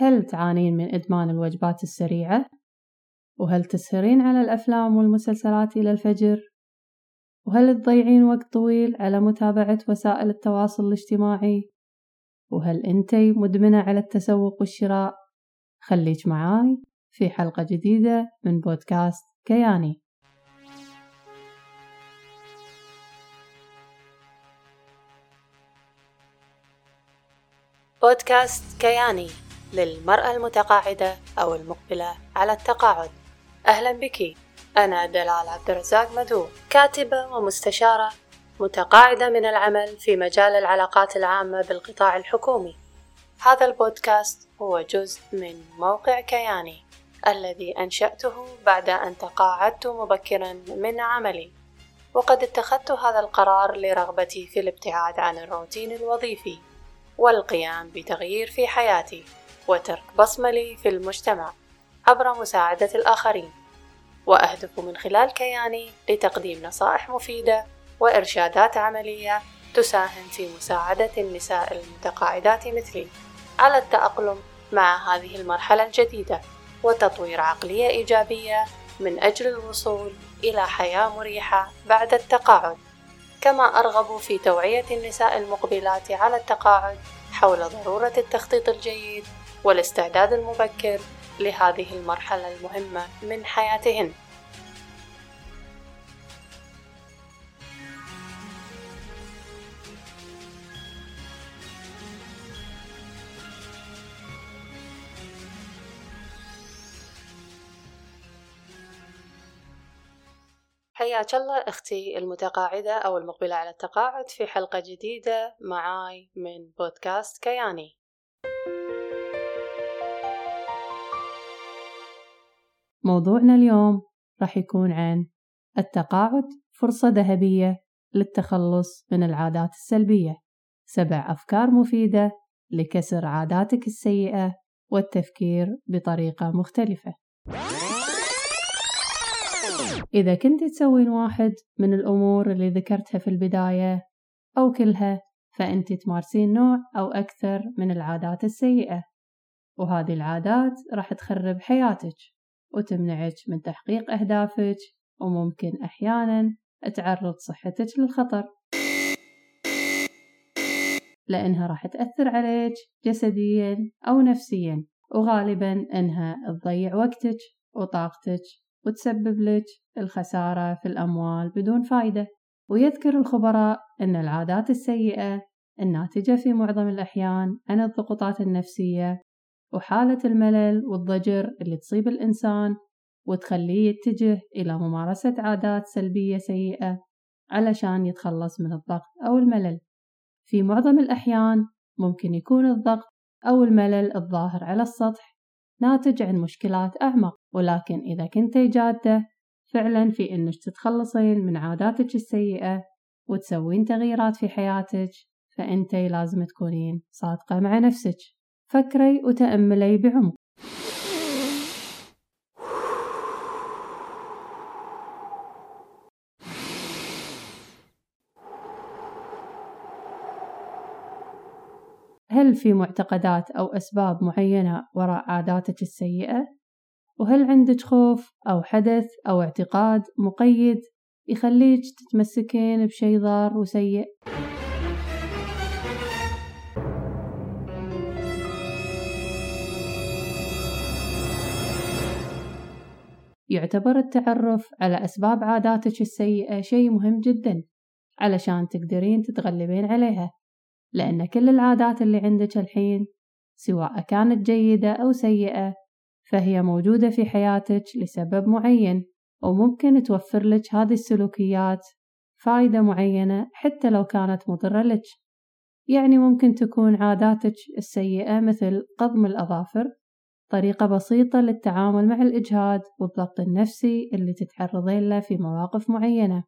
هل تعانين من إدمان الوجبات السريعة؟ وهل تسهرين على الأفلام والمسلسلات إلى الفجر؟ وهل تضيعين وقت طويل على متابعة وسائل التواصل الاجتماعي؟ وهل أنتي مدمنة على التسوق والشراء؟ خليك معاي في حلقة جديدة من بودكاست كياني بودكاست كياني للمرأة المتقاعدة أو المقبلة على التقاعد. أهلا بك. أنا دلال عبد الرزاق مدو كاتبة ومستشارة متقاعدة من العمل في مجال العلاقات العامة بالقطاع الحكومي. هذا البودكاست هو جزء من موقع كياني الذي أنشأته بعد أن تقاعدت مبكرا من عملي. وقد اتخذت هذا القرار لرغبتي في الابتعاد عن الروتين الوظيفي والقيام بتغيير في حياتي. وترك بصمة لي في المجتمع عبر مساعدة الآخرين وأهدف من خلال كياني لتقديم نصائح مفيدة وإرشادات عملية تساهم في مساعدة النساء المتقاعدات مثلي على التأقلم مع هذه المرحلة الجديدة وتطوير عقلية إيجابية من أجل الوصول إلى حياة مريحة بعد التقاعد. كما أرغب في توعية النساء المقبلات على التقاعد حول ضرورة التخطيط الجيد والاستعداد المبكر لهذه المرحلة المهمة من حياتهن. حياك الله أختي المتقاعدة أو المقبلة على التقاعد في حلقة جديدة معاي من بودكاست كياني. موضوعنا اليوم راح يكون عن التقاعد فرصة ذهبية للتخلص من العادات السلبية سبع أفكار مفيدة لكسر عاداتك السيئة والتفكير بطريقة مختلفة. إذا كنت تسوين واحد من الأمور اللي ذكرتها في البداية أو كلها فأنت تمارسين نوع أو أكثر من العادات السيئة وهذه العادات راح تخرب حياتك. وتمنعك من تحقيق أهدافك وممكن أحيانا تعرض صحتك للخطر. لأنها راح تأثر عليك جسديا أو نفسيا وغالبا أنها تضيع وقتك وطاقتك وتسبب لك الخسارة في الأموال بدون فايدة. ويذكر الخبراء أن العادات السيئة الناتجة في معظم الأحيان عن الضغوطات النفسية وحالة الملل والضجر اللي تصيب الإنسان وتخليه يتجه إلى ممارسة عادات سلبية سيئة علشان يتخلص من الضغط أو الملل. في معظم الأحيان ممكن يكون الضغط أو الملل الظاهر على السطح ناتج عن مشكلات أعمق ولكن إذا كنتي جادة فعلا في إنك تتخلصين من عاداتك السيئة وتسوين تغييرات في حياتك فأنتي لازم تكونين صادقة مع نفسك. فكري وتأملي بعمق هل في معتقدات أو أسباب معينة وراء عاداتك السيئة؟ وهل عندك خوف أو حدث أو اعتقاد مقيد يخليك تتمسكين بشي ضار وسيء؟ يعتبر التعرف على أسباب عاداتك السيئة شيء مهم جدا علشان تقدرين تتغلبين عليها لأن كل العادات اللي عندك الحين سواء كانت جيدة أو سيئة فهي موجودة في حياتك لسبب معين وممكن توفر لك هذه السلوكيات فايدة معينة حتى لو كانت مضرة لك. يعني ممكن تكون عاداتك السيئة مثل قضم الأظافر طريقة بسيطة للتعامل مع الإجهاد والضغط النفسي اللي تتعرضين له في مواقف معينة.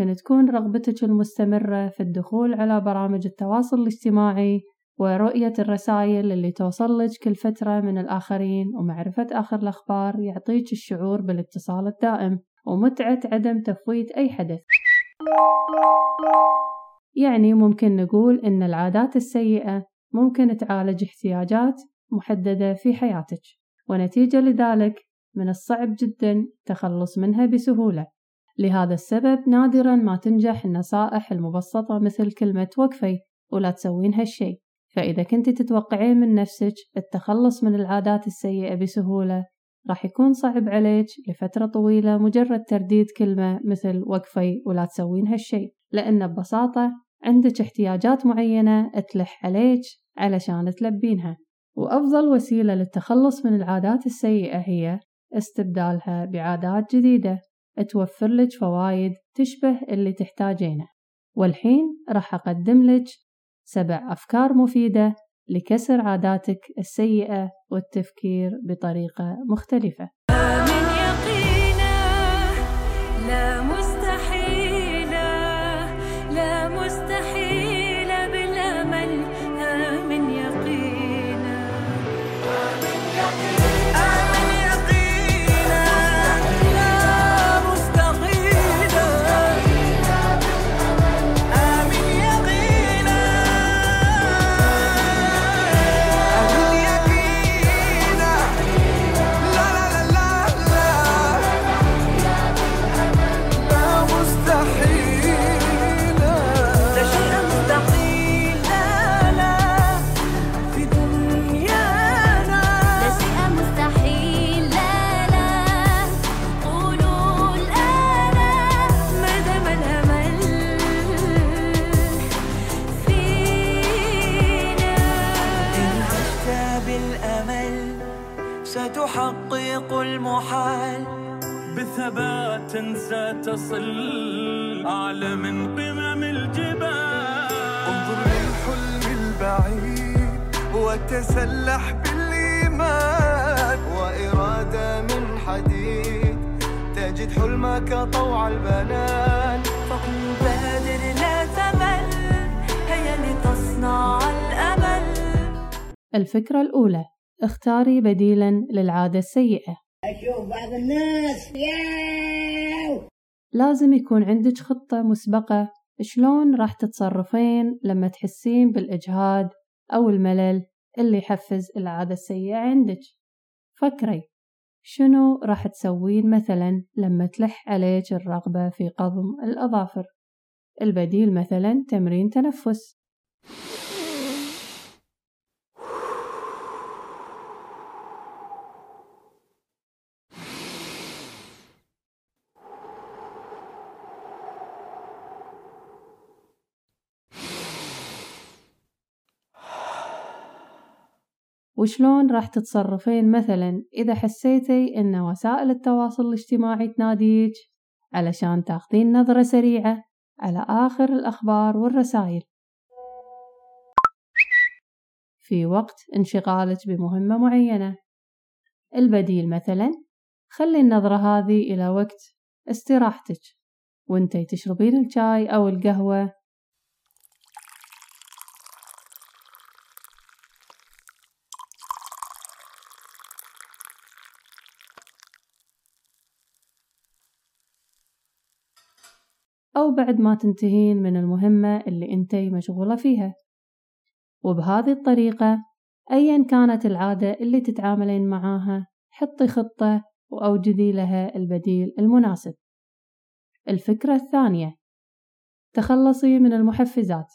وممكن تكون رغبتك المستمرة في الدخول على برامج التواصل الاجتماعي ورؤية الرسائل اللي توصل كل فترة من الآخرين ومعرفة آخر الأخبار يعطيك الشعور بالاتصال الدائم ومتعة عدم تفويت أي حدث. يعني ممكن نقول إن العادات السيئة ممكن تعالج احتياجات محددة في حياتك ونتيجة لذلك من الصعب جدا التخلص منها بسهولة. لهذا السبب نادرا ما تنجح النصائح المبسطة مثل كلمة وقفي ولا تسوين هالشي فإذا كنت تتوقعين من نفسك التخلص من العادات السيئة بسهولة راح يكون صعب عليك لفترة طويلة مجرد ترديد كلمة مثل وقفي ولا تسوين هالشي لأن ببساطة عندك احتياجات معينة تلح عليك علشان تلبينها. وأفضل وسيلة للتخلص من العادات السيئة هي استبدالها بعادات جديدة. توفر لك فوايد تشبه اللي تحتاجينه. والحين راح أقدم لك سبع أفكار مفيدة لكسر عاداتك السيئة والتفكير بطريقة مختلفة. وتسلح بالإيمان. وإرادة من حديد تجد حلمك طوع البنان. فقم بادر لا تمل هيا لتصنع الأمل. الفكرة الأولى اختاري بديلا للعادة السيئة. أشوف بعض الناس ياو! لازم يكون عندك خطة مسبقة. شلون راح تتصرفين لما تحسين بالإجهاد أو الملل؟ اللي يحفز العادة السيئة عندك. فكري شنو راح تسوين مثلا لما تلح عليك الرغبة في قضم الأظافر؟ البديل مثلا تمرين تنفس. وشلون راح تتصرفين مثلا إذا حسيتي إن وسائل التواصل الاجتماعي تناديك علشان تاخذين نظرة سريعة على آخر الأخبار والرسائل. في وقت انشغالك بمهمة معينة. البديل مثلا خلي النظرة هذه إلى وقت استراحتك وإنتي تشربين الشاي أو القهوة أو بعد ما تنتهين من المهمة اللي أنتي مشغولة فيها. وبهذه الطريقة أيا كانت العادة اللي تتعاملين معاها حطي خطة وأوجدي لها البديل المناسب. الفكرة الثانية تخلصي من المحفزات.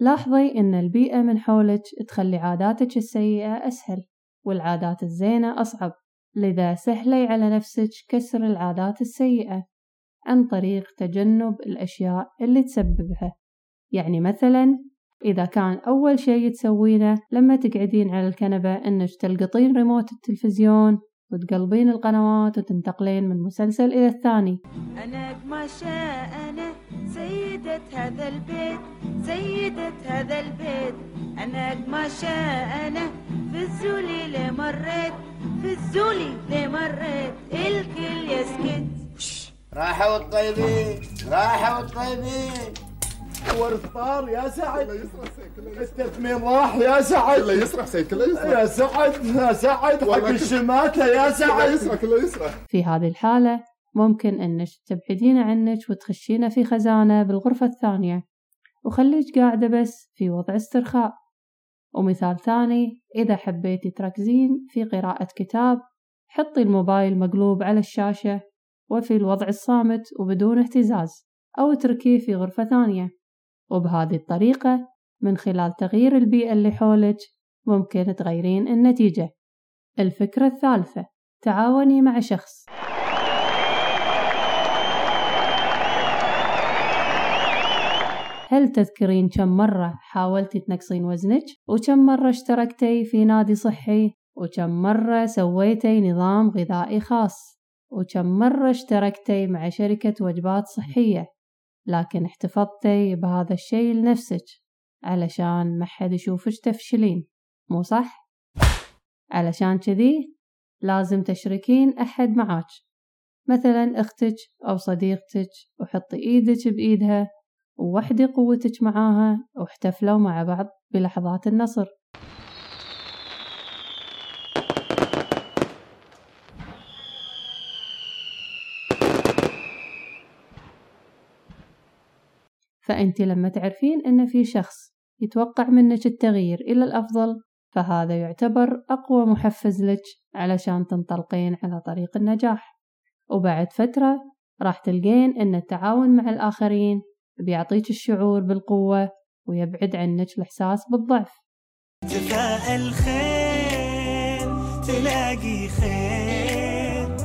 لاحظي إن البيئة من حولك تخلي عاداتك السيئة أسهل والعادات الزينة أصعب لذا سهلي على نفسك كسر العادات السيئة عن طريق تجنب الأشياء اللي تسببها. يعني مثلا إذا كان أول شي تسوينه لما تقعدين على الكنبة إنك تلقطين ريموت التلفزيون وتقلبين القنوات وتنتقلين من مسلسل إلى الثاني. أنا أنا سيدة هذا البيت سيدة هذا البيت. أنا ما شاء أنا في الزولي اللي مريت في الزولي اللي مريت. الكل يسكت. راحوا الطيبين راحوا الطيبين ورث طار يا سعد. التثمين راح يا سعد. كله يسرح سيد كله يسرح. يا سعد يا سعد حق الشماتة يا كله سعد. يسرح كله يسرح. في هذه الحالة ممكن أنك تبعدين عنك وتخشين في خزانة بالغرفة الثانية. وخليك قاعدة بس في وضع استرخاء. ومثال ثاني إذا حبيتي تركزين في قراءة كتاب حطي الموبايل مقلوب على الشاشة وفي الوضع الصامت وبدون اهتزاز أو اتركيه في غرفة ثانية. وبهذه الطريقة من خلال تغيير البيئة اللي حولك ممكن تغيرين النتيجة. الفكرة الثالثة تعاوني مع شخص. هل تذكرين كم مرة حاولتي تنقصين وزنك؟ وكم مرة اشتركتي في نادي صحي؟ وكم مرة سويتي نظام غذائي خاص؟ وكم مرة اشتركتي مع شركة وجبات صحية؟ لكن احتفظتي بهذا الشيء لنفسك علشان ما حد يشوفك تفشلين مو صح؟ علشان كذي لازم تشركين أحد معاك مثلا أختك أو صديقتك وحطي إيدك بإيدها ووحدي قوتك معاها واحتفلوا مع بعض بلحظات النصر. فأنت لما تعرفين أن في شخص يتوقع منك التغيير إلى الأفضل فهذا يعتبر أقوى محفز لك علشان تنطلقين على طريق النجاح. وبعد فترة راح تلقين أن التعاون مع الآخرين بيعطيك الشعور بالقوة ويبعد عنك الإحساس بالضعف. تفائل خير تلاقي خير.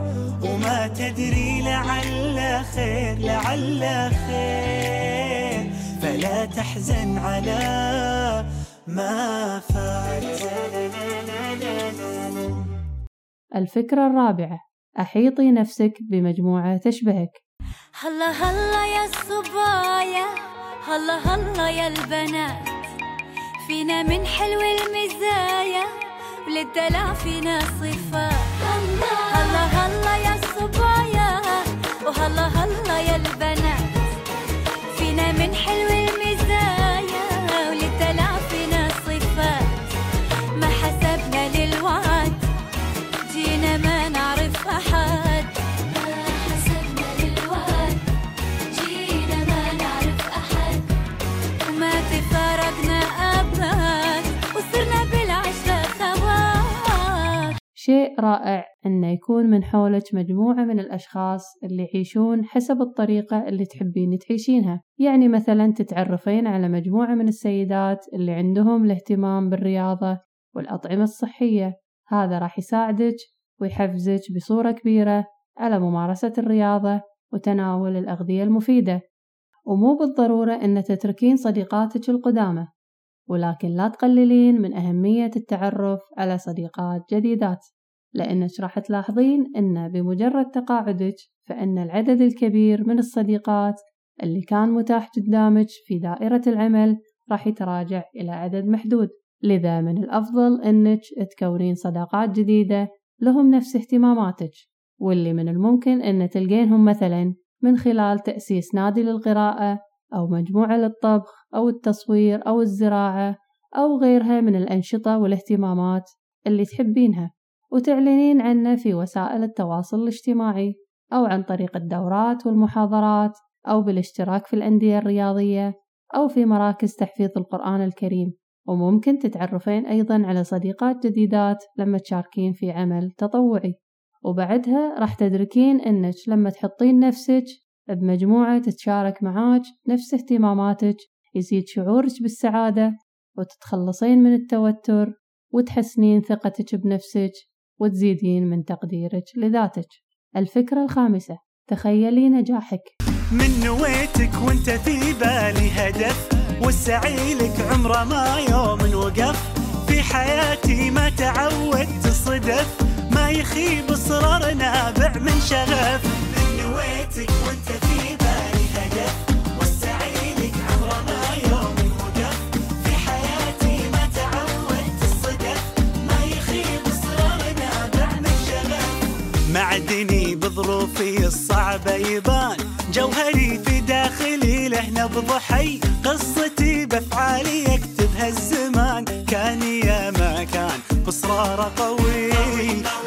وما تدري لعل خير لعل خير. فلا تحزن على ما فات. الفكرة الرابعة أحيطي نفسك بمجموعة تشبهك. هلا هلا يا الصبايا هلا هلا يا البنات. فينا من حلو المزايا وللدلع فينا صفات. هلا هلا يا الصبايا وهلا هلا يا البنات. فينا من حلو شيء رائع أنه يكون من حولك مجموعة من الأشخاص اللي يعيشون حسب الطريقة اللي تحبين تعيشينها. يعني مثلا تتعرفين على مجموعة من السيدات اللي عندهم الاهتمام بالرياضة والأطعمة الصحية. هذا راح يساعدك ويحفزك بصورة كبيرة على ممارسة الرياضة وتناول الأغذية المفيدة. ومو بالضرورة أن تتركين صديقاتك القدامى. ولكن لا تقللين من أهمية التعرف على صديقات جديدات لأنك راح تلاحظين أن بمجرد تقاعدك فإن العدد الكبير من الصديقات اللي كان متاح قدامك في دائرة العمل راح يتراجع إلى عدد محدود. لذا من الأفضل أنك تكونين صداقات جديدة لهم نفس اهتماماتك واللي من الممكن أن تلقينهم مثلا من خلال تأسيس نادي للقراءة أو مجموعة للطبخ أو التصوير أو الزراعة أو غيرها من الأنشطة والاهتمامات اللي تحبينها وتعلنين عنه في وسائل التواصل الاجتماعي أو عن طريق الدورات والمحاضرات أو بالاشتراك في الأندية الرياضية أو في مراكز تحفيظ القرآن الكريم. وممكن تتعرفين أيضا على صديقات جديدات لما تشاركين في عمل تطوعي. وبعدها راح تدركين أنك لما تحطين نفسك بمجموعة تتشارك معاك نفس اهتماماتك يزيد شعورك بالسعادة وتتخلصين من التوتر وتحسنين ثقتك بنفسك وتزيدين من تقديرك لذاتك. الفكرة الخامسة تخيلي نجاحك. من نويتك وانت في بالي هدف والسعي لك عمره ما يوم وقف. في حياتي ما تعودت صدف ما يخيب اصرار نابع من شغف. وانت في بالي هدف. والسعي لك ما يوم وقف في حياتي ما تعودت الصدف. ما يخيب اصرار نابع من شغف معدني بظروفي الصعبة يبان. جوهري في داخلي له نبض حي. قصتي بأفعالي يكتبها الزمان. كان يا ما كان. بصرار قوي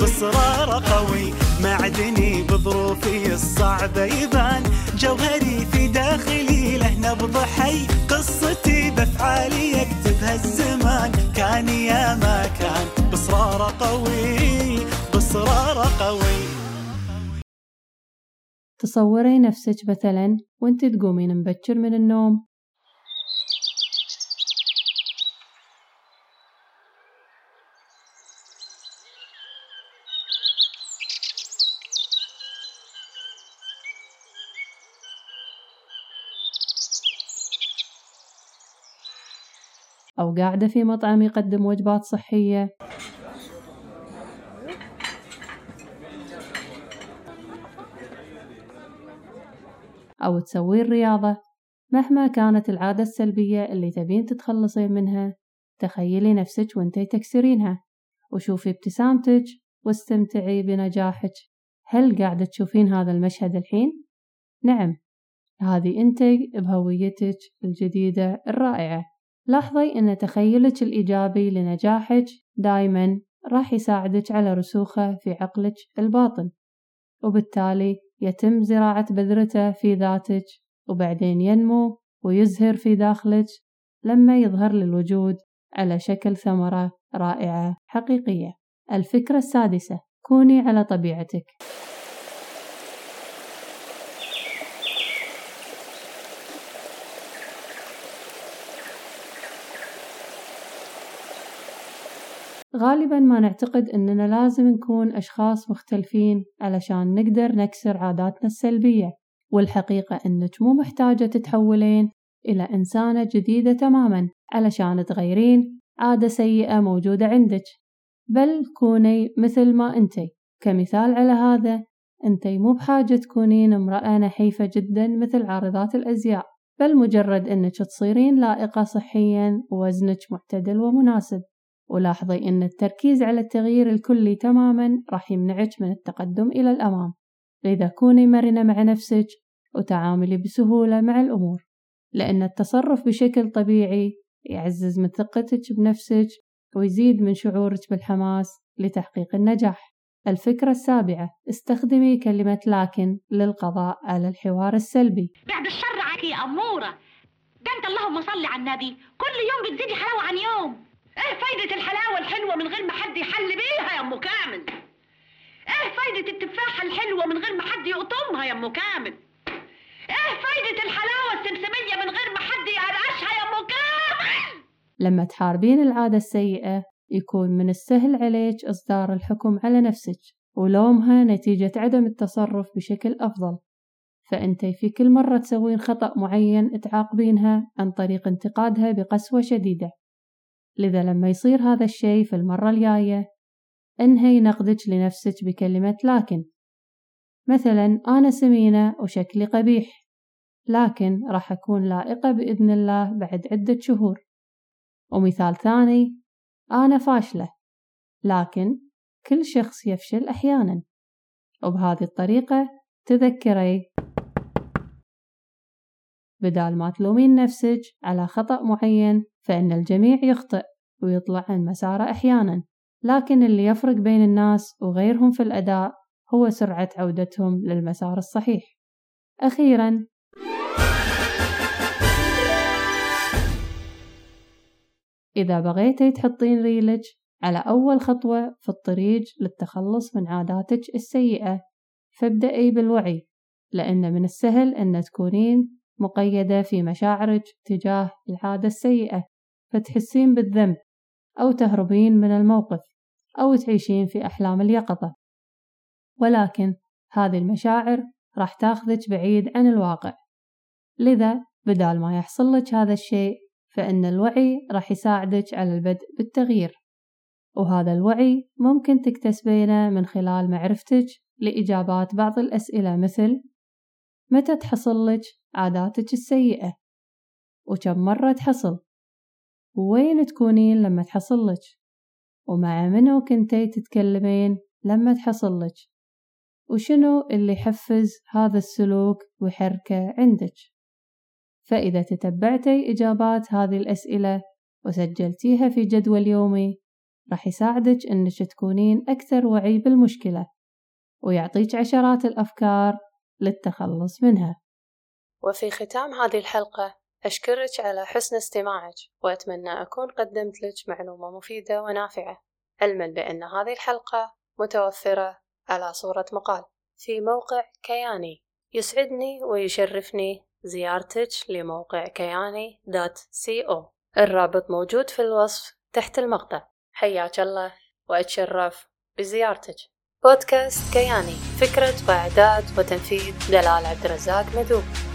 بصرار قوي. معدني بظروفي الصعبة يبان. جوهري في داخلي له نبض حي قصتي بأفعالي يكتبها الزمان. كان يا ما كان بصرار قوي بصرار قوي. تصوري نفسك مثلا وانت تقومين مبكر من النوم. أو قاعدة في مطعم يقدم وجبات صحية. أو تسوين رياضة مهما كانت العادة السلبية اللي تبين تتخلصين منها تخيلي نفسك وانتي تكسرينها وشوفي ابتسامتك واستمتعي بنجاحك. هل قاعدة تشوفين هذا المشهد الحين؟ نعم هذه انتي بهويتك الجديدة الرائعة. لاحظي أن تخيلك الإيجابي لنجاحك دايما راح يساعدك على رسوخه في عقلك الباطن وبالتالي يتم زراعة بذرته في ذاتك وبعدين ينمو ويزهر في داخلك لما يظهر للوجود على شكل ثمرة رائعة حقيقية. الفكرة السادسة كوني على طبيعتك. غالبا ما نعتقد أننا لازم نكون أشخاص مختلفين علشان نقدر نكسر عاداتنا السلبية والحقيقة أنك مو محتاجة تتحولين إلى إنسانة جديدة تماما علشان تغيرين عادة سيئة موجودة عندك. بل كوني مثل ما أنتي كمثال على هذا أنتي مو بحاجة تكونين امرأة نحيفة جدا مثل عارضات الأزياء بل مجرد أنك تصيرين لائقة صحيا ووزنك معتدل ومناسب. ولاحظي أن التركيز على التغيير الكلي تماما راح يمنعك من التقدم إلى الأمام. لذا كوني مرنة مع نفسك وتعاملي بسهولة مع الأمور لأن التصرف بشكل طبيعي يعزز من ثقتك بنفسك ويزيد من شعورك بالحماس لتحقيق النجاح. الفكرة السابعة استخدمي كلمة لكن للقضاء على الحوار السلبي. بعد الشر عليك يا أمورة. ده أنت اللهم صل على النبي. كل يوم بتزيدي حلاوة عن يوم. إيه فايدة الحلاوة الحلوة من غير ما حد يحل بيها يا أم كامل؟ إيه فايدة التفاحة الحلوة من غير ما حد يقطمها يا أم كامل؟ إيه فايدة الحلاوة السمسمية من غير ما حد يقرقشها يا أم كامل؟ لما تحاربين العادة السيئة يكون من السهل عليك إصدار الحكم على نفسك ولومها نتيجة عدم التصرف بشكل أفضل. فأنتي في كل مرة تسوين خطأ معين تعاقبينها عن طريق انتقادها بقسوة شديدة. لذا لما يصير هذا الشيء في المرة الجاية انهي نقدك لنفسك بكلمة لكن مثلا أنا سمينة وشكلي قبيح لكن راح أكون لائقة بإذن الله بعد عدة شهور. ومثال ثاني أنا فاشلة لكن كل شخص يفشل أحيانا. وبهذه الطريقة تذكري بدال ما تلومين نفسك على خطأ معين فإن الجميع يخطئ ويطلع عن مساره أحيانا. لكن اللي يفرق بين الناس وغيرهم في الأداء هو سرعة عودتهم للمسار الصحيح. أخيرا إذا بغيتي تحطين ريلك على أول خطوة في الطريق للتخلص من عاداتك السيئة فابدأي بالوعي لأن من السهل أن تكونين مقيدة في مشاعرك تجاه العادة السيئة. فتحسين بالذنب أو تهربين من الموقف أو تعيشين في أحلام اليقظة ولكن هذه المشاعر راح تاخذك بعيد عن الواقع لذا بدال ما يحصل لك هذا الشيء فإن الوعي راح يساعدك على البدء بالتغيير وهذا الوعي ممكن تكتسبينه من خلال معرفتك لإجابات بعض الأسئلة مثل متى تحصل لك عاداتك السيئة؟ وكم مرة تحصل؟ وين تكونين لما تحصل لك؟ ومع منو كنتي تتكلمين لما تحصل لك؟ وشنو اللي يحفز هذا السلوك ويحركه عندك؟ فإذا تتبعتي إجابات هذه الأسئلة وسجلتيها في جدول يومي راح يساعدك إنك تكونين أكثر وعي بالمشكلة ويعطيك عشرات الأفكار للتخلص منها وفي ختام هذه الحلقة أشكرك على حسن استماعك وأتمنى أكون قدمت لك معلومة مفيدة ونافعة علما بأن هذه الحلقة متوفرة على صورة مقال. في موقع كياني. يسعدني ويشرفني زيارتك لموقع كياني دوت سي أو الرابط موجود في الوصف تحت المقطع. حياك الله وأتشرف بزيارتك. بودكاست كياني فكرة وإعداد وتنفيذ دلال عبد الرزاق مذوب